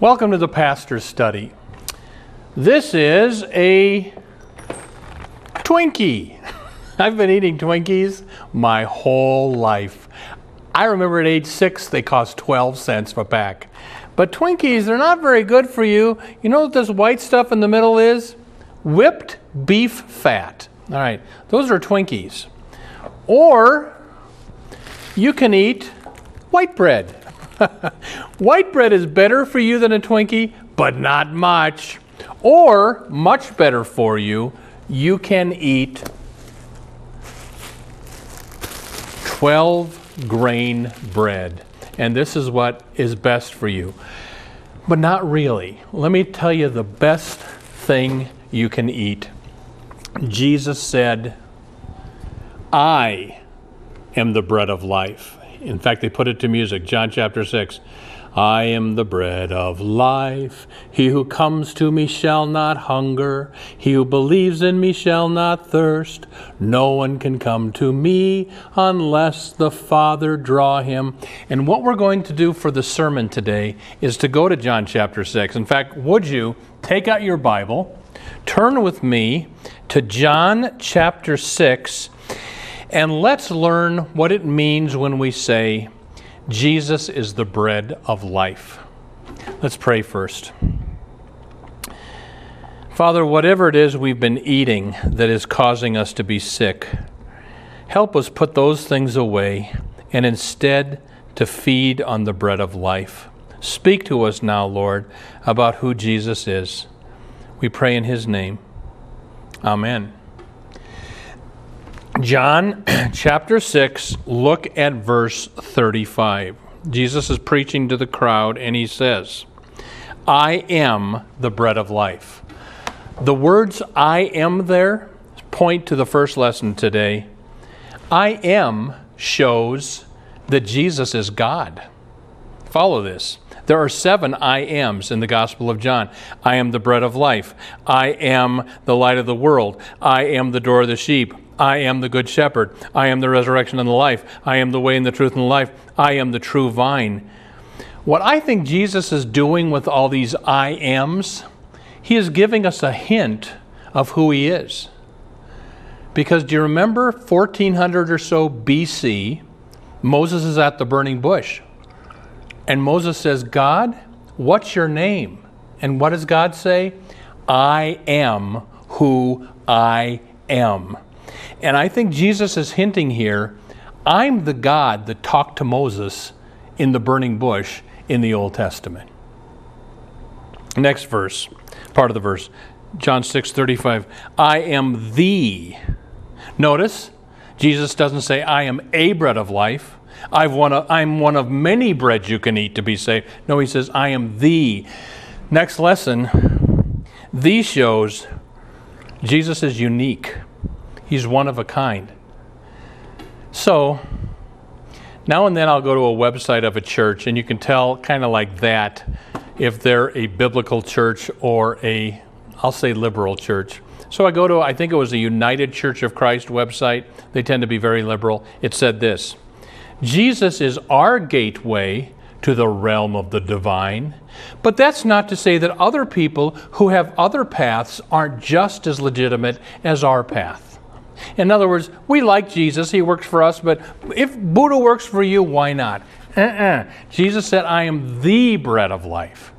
Welcome to the Pastor's Study. This is a Twinkie. I've been eating Twinkies my whole life. I remember at age six they cost 12 cents for a pack. But Twinkies, they're not very good for you. You know what this white stuff in the middle is? Whipped beef fat. All right, those are Twinkies. Or you can eat white bread. White bread is better for you than a Twinkie, but not much. Or, much better for you, you can eat 12 grain bread. And this is what is best for you. But not really. Let me tell you the best thing you can eat. Jesus said, I am the bread of life. In fact, they put it to music, John chapter 6. I am the bread of life. He who comes to me shall not hunger. He who believes in me shall not thirst. No one can come to me unless the Father draw him. And what we're going to do for the sermon today is to go to John chapter 6. In fact, would you take out your Bible, turn with me to John chapter 6 and let's learn what it means when we say, Jesus is the bread of life. Let's pray first. Father, whatever it is we've been eating that is causing us to be sick, help us put those things away and instead to feed on the bread of life. Speak to us now, Lord, about who Jesus is. We pray in his name. Amen. John chapter 6, look at verse 35. Jesus is preaching to the crowd and he says, I am the bread of life. The words I am there point to the first lesson today. I am shows that Jesus is God. Follow this. There are seven I ams in the Gospel of John. I am the bread of life. I am the light of the world. I am the door of the sheep. I am the good shepherd. I am the resurrection and the life. I am the way and the truth and the life. I am the true vine. What I think Jesus is doing with all these I ams, he is giving us a hint of who he is. Because do you remember 1400 or so BC, Moses is at the burning bush. And Moses says, God, what's your name? And what does God say? I am who I am. And I think Jesus is hinting here I'm the God that talked to Moses in the burning bush in the Old Testament. Next verse, part of the verse, John 6 35. I am the. Notice, Jesus doesn't say, I am a bread of life. I've one of, I'm one of many breads you can eat to be saved. No, he says, I am the. Next lesson, the shows Jesus is unique. He's one of a kind. So, now and then I'll go to a website of a church, and you can tell kind of like that if they're a biblical church or a, I'll say, liberal church. So I go to, I think it was a United Church of Christ website. They tend to be very liberal. It said this Jesus is our gateway to the realm of the divine. But that's not to say that other people who have other paths aren't just as legitimate as our path. In other words, we like Jesus, he works for us, but if Buddha works for you, why not? Uh-uh. Jesus said, I am the bread of life.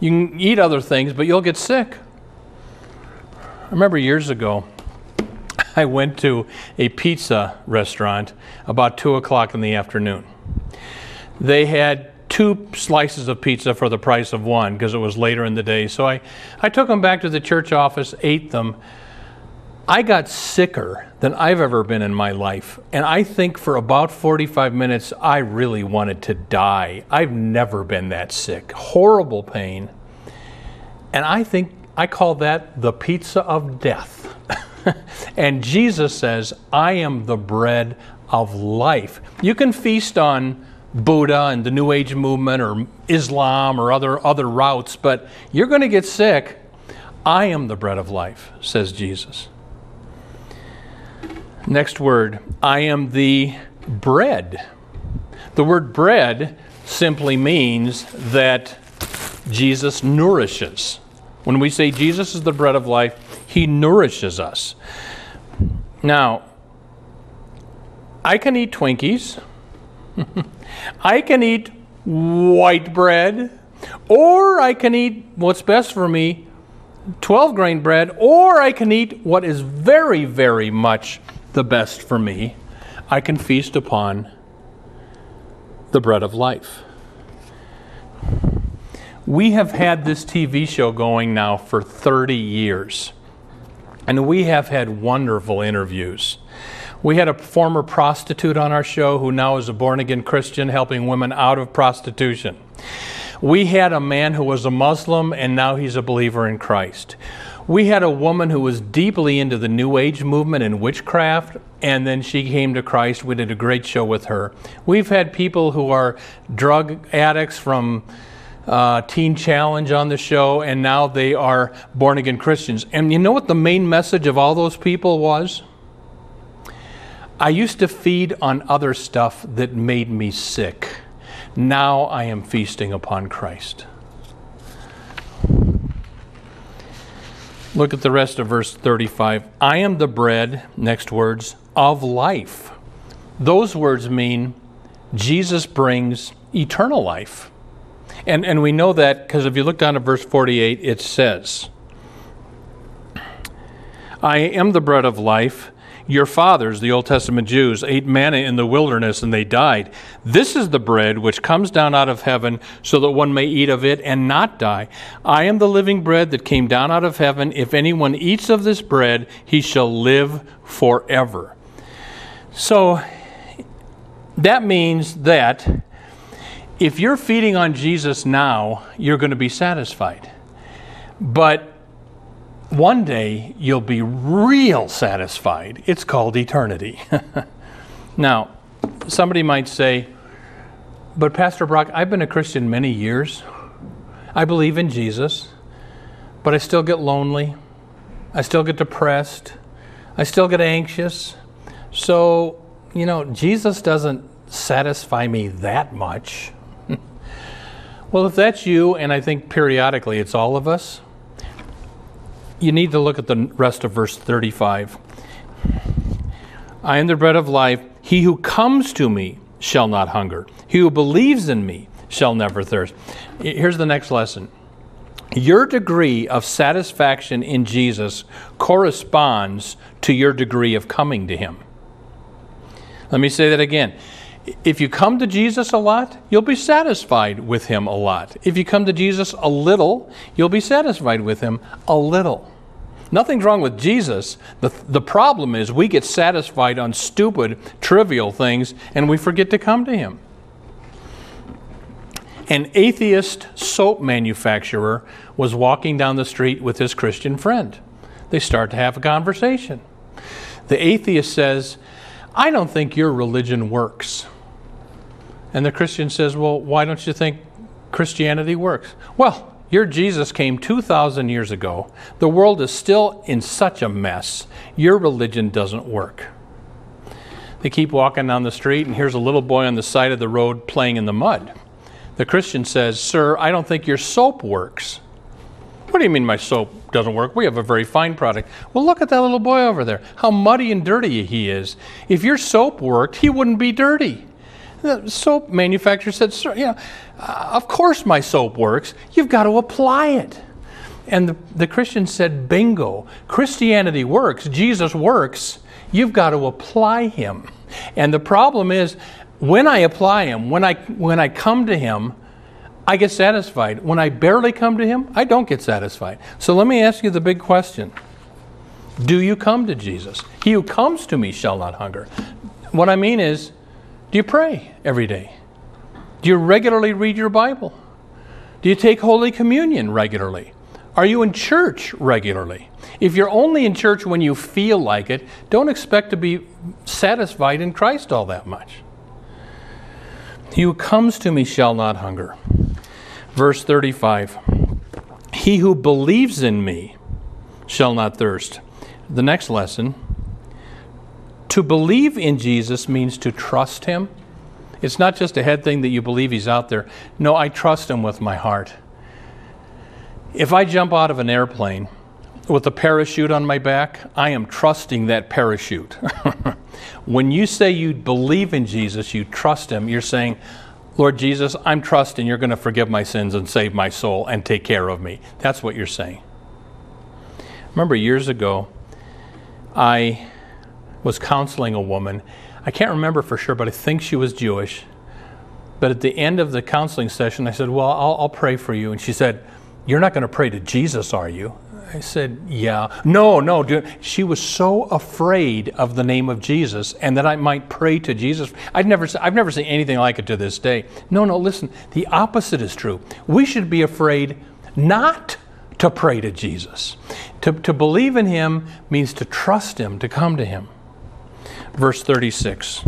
You can eat other things, but you'll get sick. I remember years ago, I went to a pizza restaurant about 2 o'clock in the afternoon. They had two slices of pizza for the price of one because it was later in the day. So I, I took them back to the church office, ate them, I got sicker than I've ever been in my life. And I think for about 45 minutes, I really wanted to die. I've never been that sick. Horrible pain. And I think I call that the pizza of death. and Jesus says, I am the bread of life. You can feast on Buddha and the New Age movement or Islam or other, other routes, but you're going to get sick. I am the bread of life, says Jesus. Next word, I am the bread. The word bread simply means that Jesus nourishes. When we say Jesus is the bread of life, he nourishes us. Now, I can eat Twinkies. I can eat white bread, or I can eat what's best for me, 12 grain bread, or I can eat what is very, very much the best for me, I can feast upon the bread of life. We have had this TV show going now for 30 years, and we have had wonderful interviews. We had a former prostitute on our show who now is a born again Christian helping women out of prostitution. We had a man who was a Muslim and now he's a believer in Christ. We had a woman who was deeply into the New Age movement and witchcraft, and then she came to Christ. We did a great show with her. We've had people who are drug addicts from uh, Teen Challenge on the show, and now they are born again Christians. And you know what the main message of all those people was? I used to feed on other stuff that made me sick. Now I am feasting upon Christ. Look at the rest of verse 35. I am the bread, next words, of life. Those words mean Jesus brings eternal life. And, and we know that because if you look down to verse 48, it says, I am the bread of life. Your fathers, the Old Testament Jews, ate manna in the wilderness and they died. This is the bread which comes down out of heaven so that one may eat of it and not die. I am the living bread that came down out of heaven. If anyone eats of this bread, he shall live forever. So that means that if you're feeding on Jesus now, you're going to be satisfied. But one day you'll be real satisfied. It's called eternity. now, somebody might say, but Pastor Brock, I've been a Christian many years. I believe in Jesus, but I still get lonely. I still get depressed. I still get anxious. So, you know, Jesus doesn't satisfy me that much. well, if that's you, and I think periodically it's all of us, you need to look at the rest of verse 35. I am the bread of life. He who comes to me shall not hunger. He who believes in me shall never thirst. Here's the next lesson. Your degree of satisfaction in Jesus corresponds to your degree of coming to Him. Let me say that again. If you come to Jesus a lot, you'll be satisfied with Him a lot. If you come to Jesus a little, you'll be satisfied with Him a little. Nothing's wrong with Jesus. The, the problem is we get satisfied on stupid, trivial things and we forget to come to Him. An atheist soap manufacturer was walking down the street with his Christian friend. They start to have a conversation. The atheist says, I don't think your religion works. And the Christian says, Well, why don't you think Christianity works? Well, your Jesus came 2,000 years ago. The world is still in such a mess. Your religion doesn't work. They keep walking down the street, and here's a little boy on the side of the road playing in the mud. The Christian says, Sir, I don't think your soap works. What do you mean my soap doesn't work? We have a very fine product. Well, look at that little boy over there. How muddy and dirty he is. If your soap worked, he wouldn't be dirty. The soap manufacturer said, Sir, you know, uh, of course my soap works. You've got to apply it. And the, the Christian said, Bingo. Christianity works. Jesus works. You've got to apply him. And the problem is, when I apply him, when I, when I come to him, I get satisfied. When I barely come to him, I don't get satisfied. So let me ask you the big question Do you come to Jesus? He who comes to me shall not hunger. What I mean is, do you pray every day? Do you regularly read your Bible? Do you take Holy Communion regularly? Are you in church regularly? If you're only in church when you feel like it, don't expect to be satisfied in Christ all that much. He who comes to me shall not hunger. Verse 35 He who believes in me shall not thirst. The next lesson to believe in Jesus means to trust him. It's not just a head thing that you believe he's out there. No, I trust him with my heart. If I jump out of an airplane with a parachute on my back, I am trusting that parachute. when you say you believe in Jesus, you trust him, you're saying, Lord Jesus, I'm trusting you're going to forgive my sins and save my soul and take care of me. That's what you're saying. Remember years ago, I was counseling a woman. I can't remember for sure, but I think she was Jewish. But at the end of the counseling session, I said, Well, I'll, I'll pray for you. And she said, You're not going to pray to Jesus, are you? I said, Yeah. No, no. Dude. She was so afraid of the name of Jesus and that I might pray to Jesus. I'd never, I've never seen anything like it to this day. No, no, listen. The opposite is true. We should be afraid not to pray to Jesus. To, to believe in Him means to trust Him, to come to Him. Verse 36.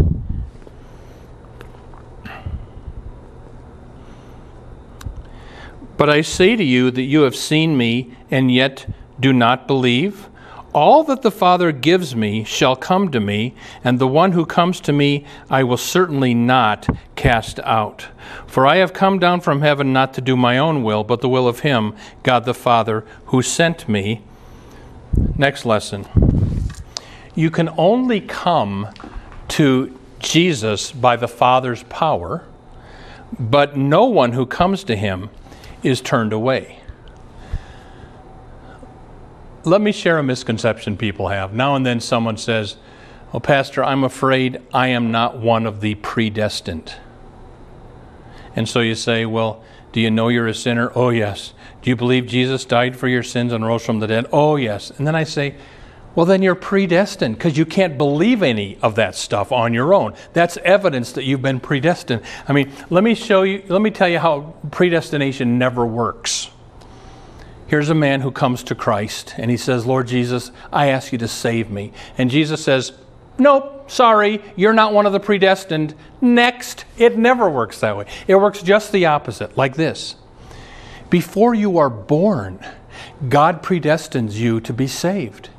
But I say to you that you have seen me and yet do not believe. All that the Father gives me shall come to me, and the one who comes to me I will certainly not cast out. For I have come down from heaven not to do my own will, but the will of Him, God the Father, who sent me. Next lesson. You can only come to Jesus by the Father's power, but no one who comes to Him is turned away. Let me share a misconception people have. Now and then someone says, Well, Pastor, I'm afraid I am not one of the predestined. And so you say, Well, do you know you're a sinner? Oh, yes. Do you believe Jesus died for your sins and rose from the dead? Oh, yes. And then I say, well, then you're predestined because you can't believe any of that stuff on your own. That's evidence that you've been predestined. I mean, let me show you, let me tell you how predestination never works. Here's a man who comes to Christ and he says, Lord Jesus, I ask you to save me. And Jesus says, Nope, sorry, you're not one of the predestined. Next. It never works that way. It works just the opposite, like this. Before you are born, God predestines you to be saved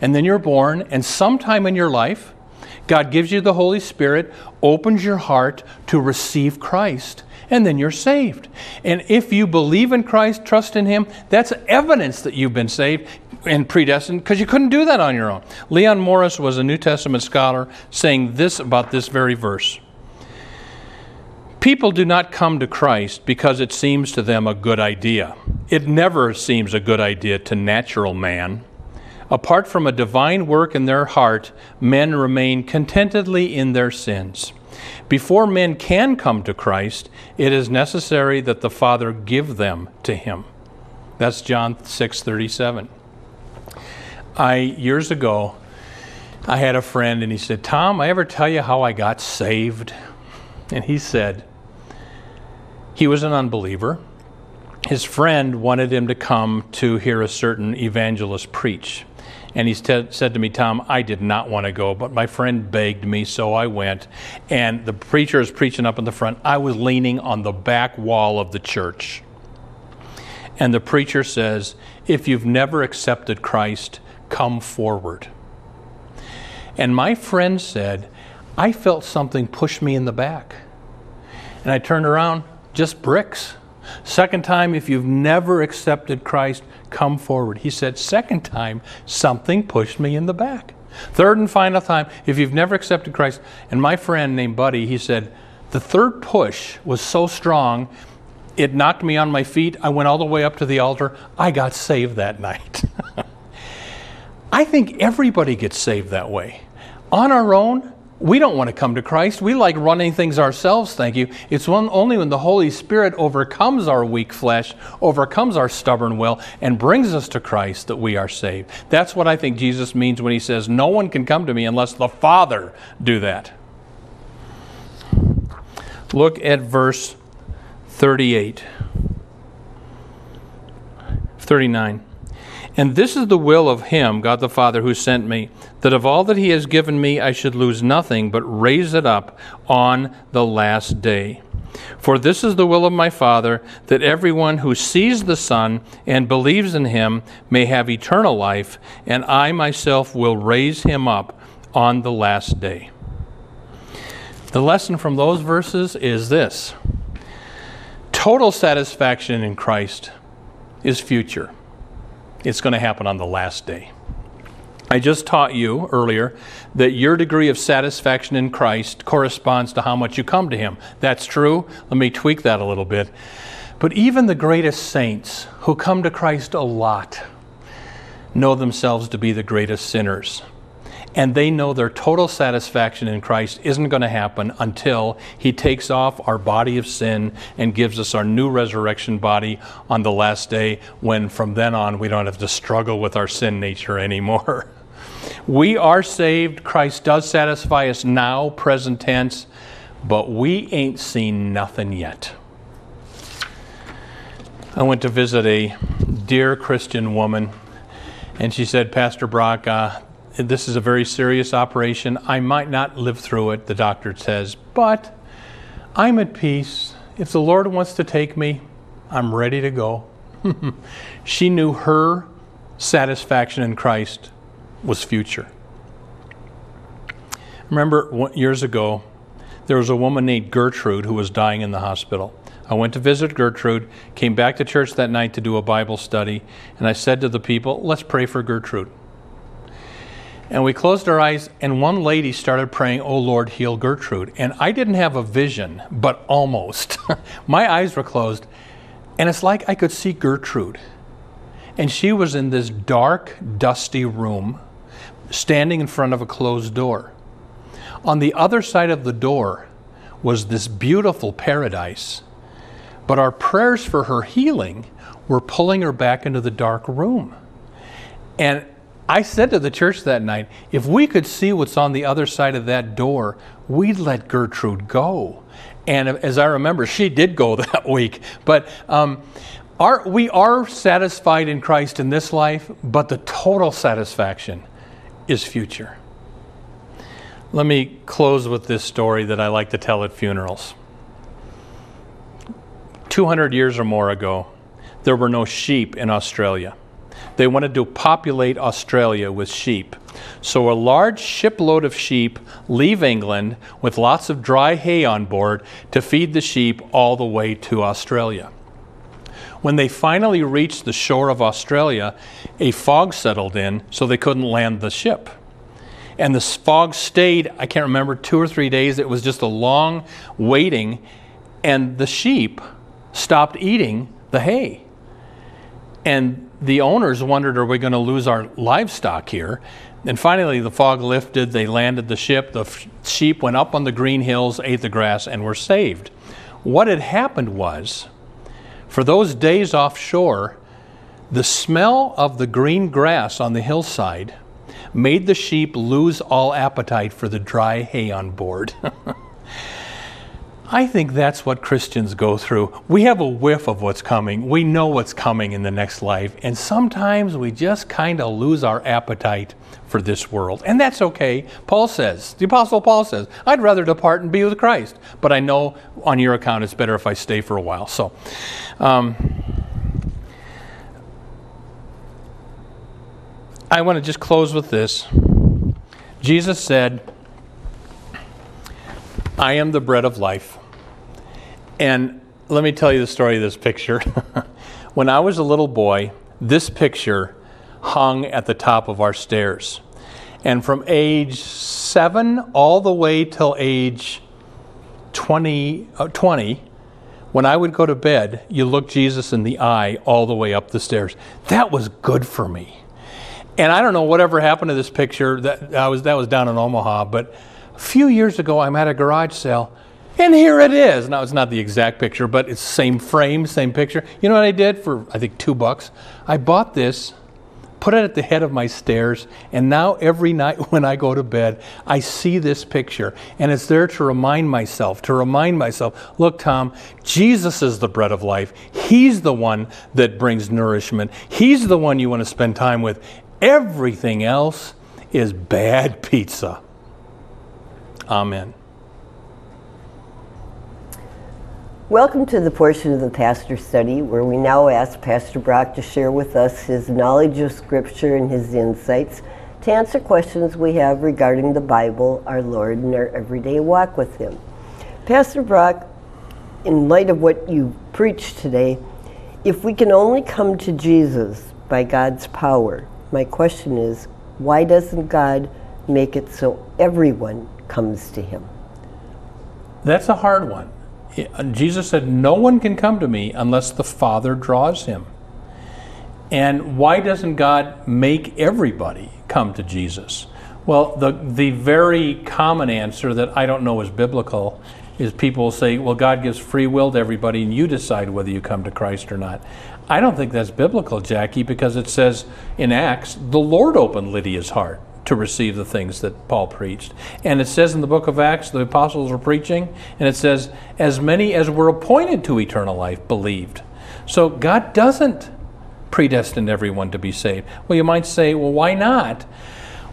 and then you're born, and sometime in your life, God gives you the Holy Spirit, opens your heart to receive Christ, and then you're saved. And if you believe in Christ, trust in Him, that's evidence that you've been saved and predestined because you couldn't do that on your own. Leon Morris was a New Testament scholar saying this about this very verse. People do not come to Christ because it seems to them a good idea. It never seems a good idea to natural man. Apart from a divine work in their heart, men remain contentedly in their sins. Before men can come to Christ, it is necessary that the Father give them to him. That's John 6:37. I years ago I had a friend and he said, "Tom, I ever tell you how I got saved?" And he said he was an unbeliever. His friend wanted him to come to hear a certain evangelist preach. And he said to me, Tom, I did not want to go, but my friend begged me, so I went. And the preacher is preaching up in the front. I was leaning on the back wall of the church. And the preacher says, If you've never accepted Christ, come forward. And my friend said, I felt something push me in the back. And I turned around, just bricks. Second time, if you've never accepted Christ, come forward. He said, Second time, something pushed me in the back. Third and final time, if you've never accepted Christ, and my friend named Buddy, he said, the third push was so strong, it knocked me on my feet. I went all the way up to the altar. I got saved that night. I think everybody gets saved that way. On our own, We don't want to come to Christ. We like running things ourselves, thank you. It's one, only when the Holy Spirit overcomes our weak flesh, overcomes our stubborn will, and brings us to Christ that we are saved. That's what I think Jesus means when he says, No one can come to me unless the Father do that. Look at verse 38. 39. And this is the will of him, God the Father, who sent me, that of all that he has given me I should lose nothing, but raise it up on the last day. For this is the will of my Father, that everyone who sees the Son and believes in him may have eternal life, and I myself will raise him up on the last day. The lesson from those verses is this total satisfaction in Christ is future. It's going to happen on the last day. I just taught you earlier that your degree of satisfaction in Christ corresponds to how much you come to Him. That's true. Let me tweak that a little bit. But even the greatest saints who come to Christ a lot know themselves to be the greatest sinners and they know their total satisfaction in Christ isn't going to happen until He takes off our body of sin and gives us our new resurrection body on the last day, when from then on we don't have to struggle with our sin nature anymore. We are saved. Christ does satisfy us now, present tense, but we ain't seen nothing yet. I went to visit a dear Christian woman, and she said, Pastor Brock, uh, this is a very serious operation. I might not live through it, the doctor says, but I'm at peace. If the Lord wants to take me, I'm ready to go. she knew her satisfaction in Christ was future. Remember years ago, there was a woman named Gertrude who was dying in the hospital. I went to visit Gertrude, came back to church that night to do a Bible study, and I said to the people, Let's pray for Gertrude. And we closed our eyes, and one lady started praying, Oh Lord, heal Gertrude. And I didn't have a vision, but almost. My eyes were closed, and it's like I could see Gertrude. And she was in this dark, dusty room, standing in front of a closed door. On the other side of the door was this beautiful paradise, but our prayers for her healing were pulling her back into the dark room. And I said to the church that night, if we could see what's on the other side of that door, we'd let Gertrude go. And as I remember, she did go that week. But um, our, we are satisfied in Christ in this life, but the total satisfaction is future. Let me close with this story that I like to tell at funerals. 200 years or more ago, there were no sheep in Australia. They wanted to populate Australia with sheep. So a large shipload of sheep leave England with lots of dry hay on board to feed the sheep all the way to Australia. When they finally reached the shore of Australia, a fog settled in, so they couldn't land the ship. And the fog stayed, I can't remember, two or three days. It was just a long waiting, and the sheep stopped eating the hay. And the owners wondered, are we going to lose our livestock here? And finally, the fog lifted. They landed the ship. The f- sheep went up on the green hills, ate the grass, and were saved. What had happened was, for those days offshore, the smell of the green grass on the hillside made the sheep lose all appetite for the dry hay on board. I think that's what Christians go through. We have a whiff of what's coming. We know what's coming in the next life. And sometimes we just kind of lose our appetite for this world. And that's okay. Paul says, the Apostle Paul says, I'd rather depart and be with Christ. But I know on your account it's better if I stay for a while. So, um, I want to just close with this. Jesus said, I am the bread of life. And let me tell you the story of this picture. when I was a little boy, this picture hung at the top of our stairs. And from age seven all the way till age 20, uh, 20 when I would go to bed, you look Jesus in the eye all the way up the stairs. That was good for me. And I don't know whatever happened to this picture. That I was that was down in Omaha, but a few years ago, I'm at a garage sale, and here it is. Now, it's not the exact picture, but it's same frame, same picture. You know what I did for, I think, two bucks? I bought this put it at the head of my stairs, and now every night when I go to bed, I see this picture, and it's there to remind myself, to remind myself, look, Tom, Jesus is the bread of life. He's the one that brings nourishment. He's the one you want to spend time with. Everything else is bad pizza. Amen. Welcome to the portion of the pastor study where we now ask Pastor Brock to share with us his knowledge of Scripture and his insights to answer questions we have regarding the Bible, our Lord, and our everyday walk with Him. Pastor Brock, in light of what you preached today, if we can only come to Jesus by God's power, my question is why doesn't God make it so everyone comes to Him? That's a hard one. Jesus said, No one can come to me unless the Father draws him. And why doesn't God make everybody come to Jesus? Well, the, the very common answer that I don't know is biblical is people say, well, God gives free will to everybody and you decide whether you come to Christ or not. I don't think that's biblical, Jackie, because it says in Acts, the Lord opened Lydia's heart to receive the things that Paul preached. And it says in the book of Acts, the apostles were preaching, and it says, as many as were appointed to eternal life believed. So God doesn't predestine everyone to be saved. Well, you might say, well, why not?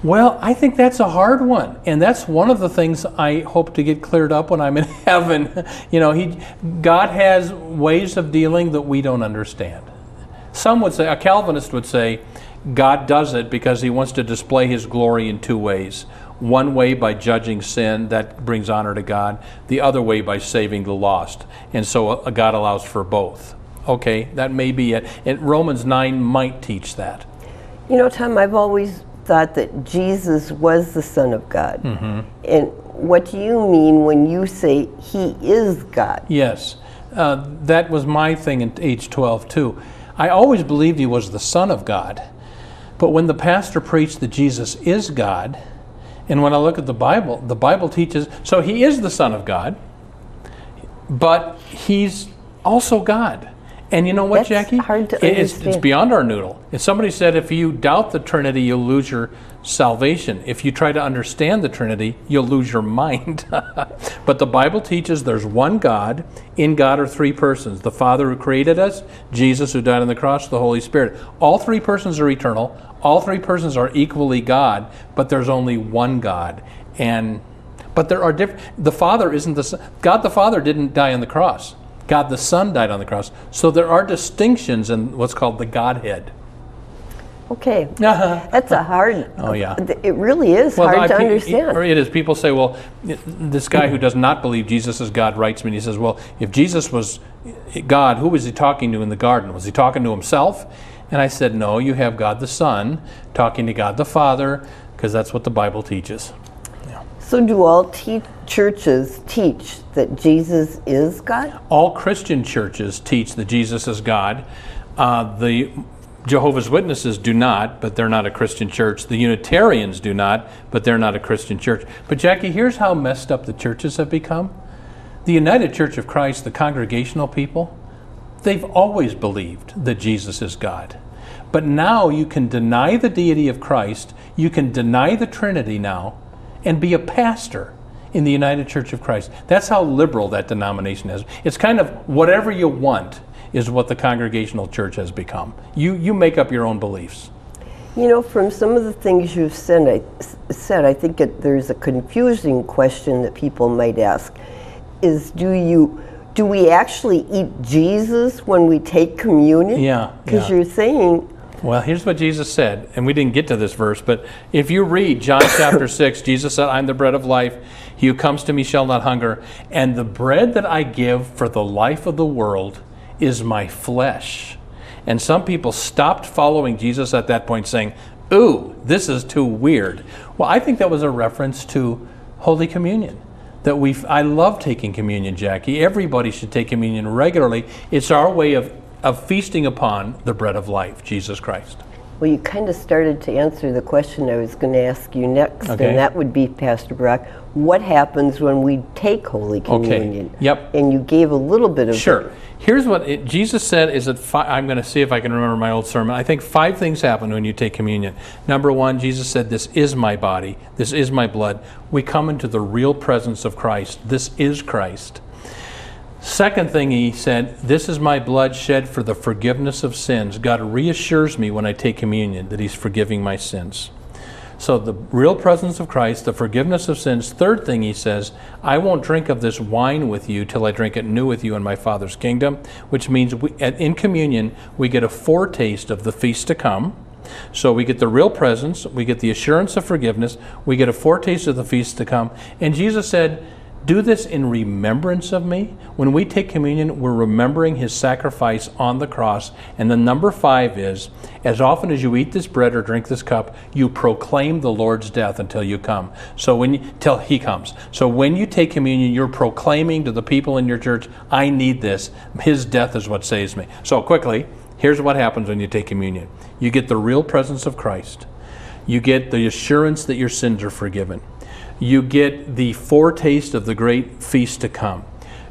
Well, I think that's a hard one, and that's one of the things I hope to get cleared up when I'm in heaven. You know, he, God has ways of dealing that we don't understand. Some would say, a Calvinist would say, God does it because he wants to display his glory in two ways. One way by judging sin, that brings honor to God. The other way by saving the lost. And so uh, God allows for both. Okay, that may be it. And Romans 9 might teach that. You know, Tom, I've always thought that Jesus was the Son of God. Mm-hmm. And what do you mean when you say he is God? Yes, uh, that was my thing at age 12 too. I always believed he was the Son of God. But when the pastor preached that Jesus is God, and when I look at the Bible, the Bible teaches so he is the Son of God, but he's also God. And you know what, That's Jackie? hard to it's, it's beyond our noodle. If somebody said if you doubt the Trinity, you'll lose your salvation. If you try to understand the Trinity, you'll lose your mind. but the Bible teaches there's one God. In God are three persons the Father who created us, Jesus who died on the cross, the Holy Spirit. All three persons are eternal. All three persons are equally God, but there's only one God. And but there are different. The Father isn't the Son. God the Father didn't die on the cross. God the Son died on the cross. So there are distinctions in what's called the Godhead. Okay. Uh-huh. That's a hard. Oh, yeah. It really is hard I- to understand. Or it is. People say, well, this guy who does not believe Jesus is God writes me and he says, well, if Jesus was God, who was he talking to in the garden? Was he talking to himself? And I said, no, you have God the Son talking to God the Father because that's what the Bible teaches. So, do all te- churches teach that Jesus is God? All Christian churches teach that Jesus is God. Uh, the Jehovah's Witnesses do not, but they're not a Christian church. The Unitarians do not, but they're not a Christian church. But Jackie, here's how messed up the churches have become. The United Church of Christ, the congregational people, they've always believed that Jesus is God. But now you can deny the deity of Christ, you can deny the Trinity now, and be a pastor in the United Church of Christ. That's how liberal that denomination is. It's kind of whatever you want is what the congregational church has become. You you make up your own beliefs. You know, from some of the things you've said, I, said, I think it, there's a confusing question that people might ask: Is do you do we actually eat Jesus when we take communion? Yeah, Because yeah. you're saying, Well, here's what Jesus said, and we didn't get to this verse, but if you read John chapter 6, Jesus said, I'm the bread of life. He who comes to me shall not hunger. And the bread that I give for the life of the world is my flesh. And some people stopped following Jesus at that point, saying, Ooh, this is too weird. Well, I think that was a reference to Holy Communion. That we, I love taking communion, Jackie. Everybody should take communion regularly. It's our way of, of feasting upon the bread of life, Jesus Christ. Well, you kind of started to answer the question I was going to ask you next, Okay. and that would be, Pastor Brock, what happens when we take Holy Communion? Okay. Yep. And you gave a little bit of Sure. Here's what it, Jesus said is that fi- I'm going to see if I can remember my old sermon. I think five things happen when you take communion. Number one, Jesus said, This is my body, this is my blood. We come into the real presence of Christ. This is Christ. Second thing he said, This is my blood shed for the forgiveness of sins. God reassures me when I take communion that he's forgiving my sins. So, the real presence of Christ, the forgiveness of sins. Third thing he says, I won't drink of this wine with you till I drink it new with you in my Father's kingdom, which means we, in communion, we get a foretaste of the feast to come. So, we get the real presence, we get the assurance of forgiveness, we get a foretaste of the feast to come. And Jesus said, do this in remembrance of me. When we take communion, we're remembering his sacrifice on the cross. And the number five is as often as you eat this bread or drink this cup, you proclaim the Lord's death until you come. So when you, till he comes. So when you take communion, you're proclaiming to the people in your church, I need this. His death is what saves me. So quickly, here's what happens when you take communion. You get the real presence of Christ. You get the assurance that your sins are forgiven you get the foretaste of the great feast to come.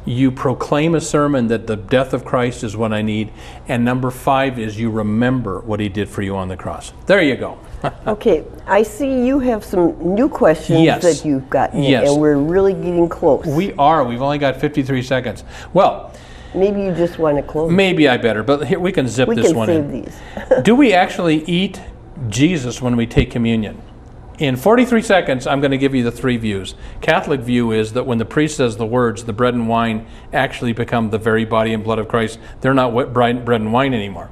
You proclaim a sermon that the death of Christ is what I need. And number five is you remember what he did for you on the cross. There you go. Okay, I see you have some new questions Yes. that you've gotten, Yes. and we're really getting close. we are. We've only got 53 seconds. Well, Maybe you just want to close. maybe I better, but here we can zip we this can one save in. these. Do we actually eat Jesus when we take communion? In 43 seconds, I'm going to give you the three views. Catholic view is that when the priest says the words, the bread and wine actually become the very body and blood of Christ. They're not bread and wine anymore.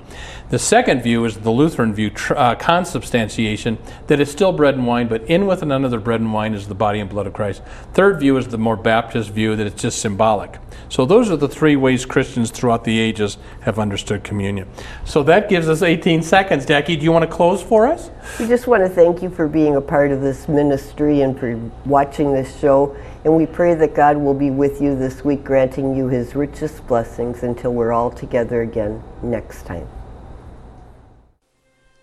The second view is the Lutheran view, uh, consubstantiation, that it's still bread and wine, but in with another bread and wine is the body and blood of Christ. Third view is the more Baptist view, that it's just symbolic. So those are the three ways Christians throughout the ages have understood communion. So that gives us 18 seconds. Jackie, do you want to close for us? We just want to thank you for being a part of this ministry and for watching this show. And we pray that God will be with you this week, granting you his richest blessings until we're all together again next time.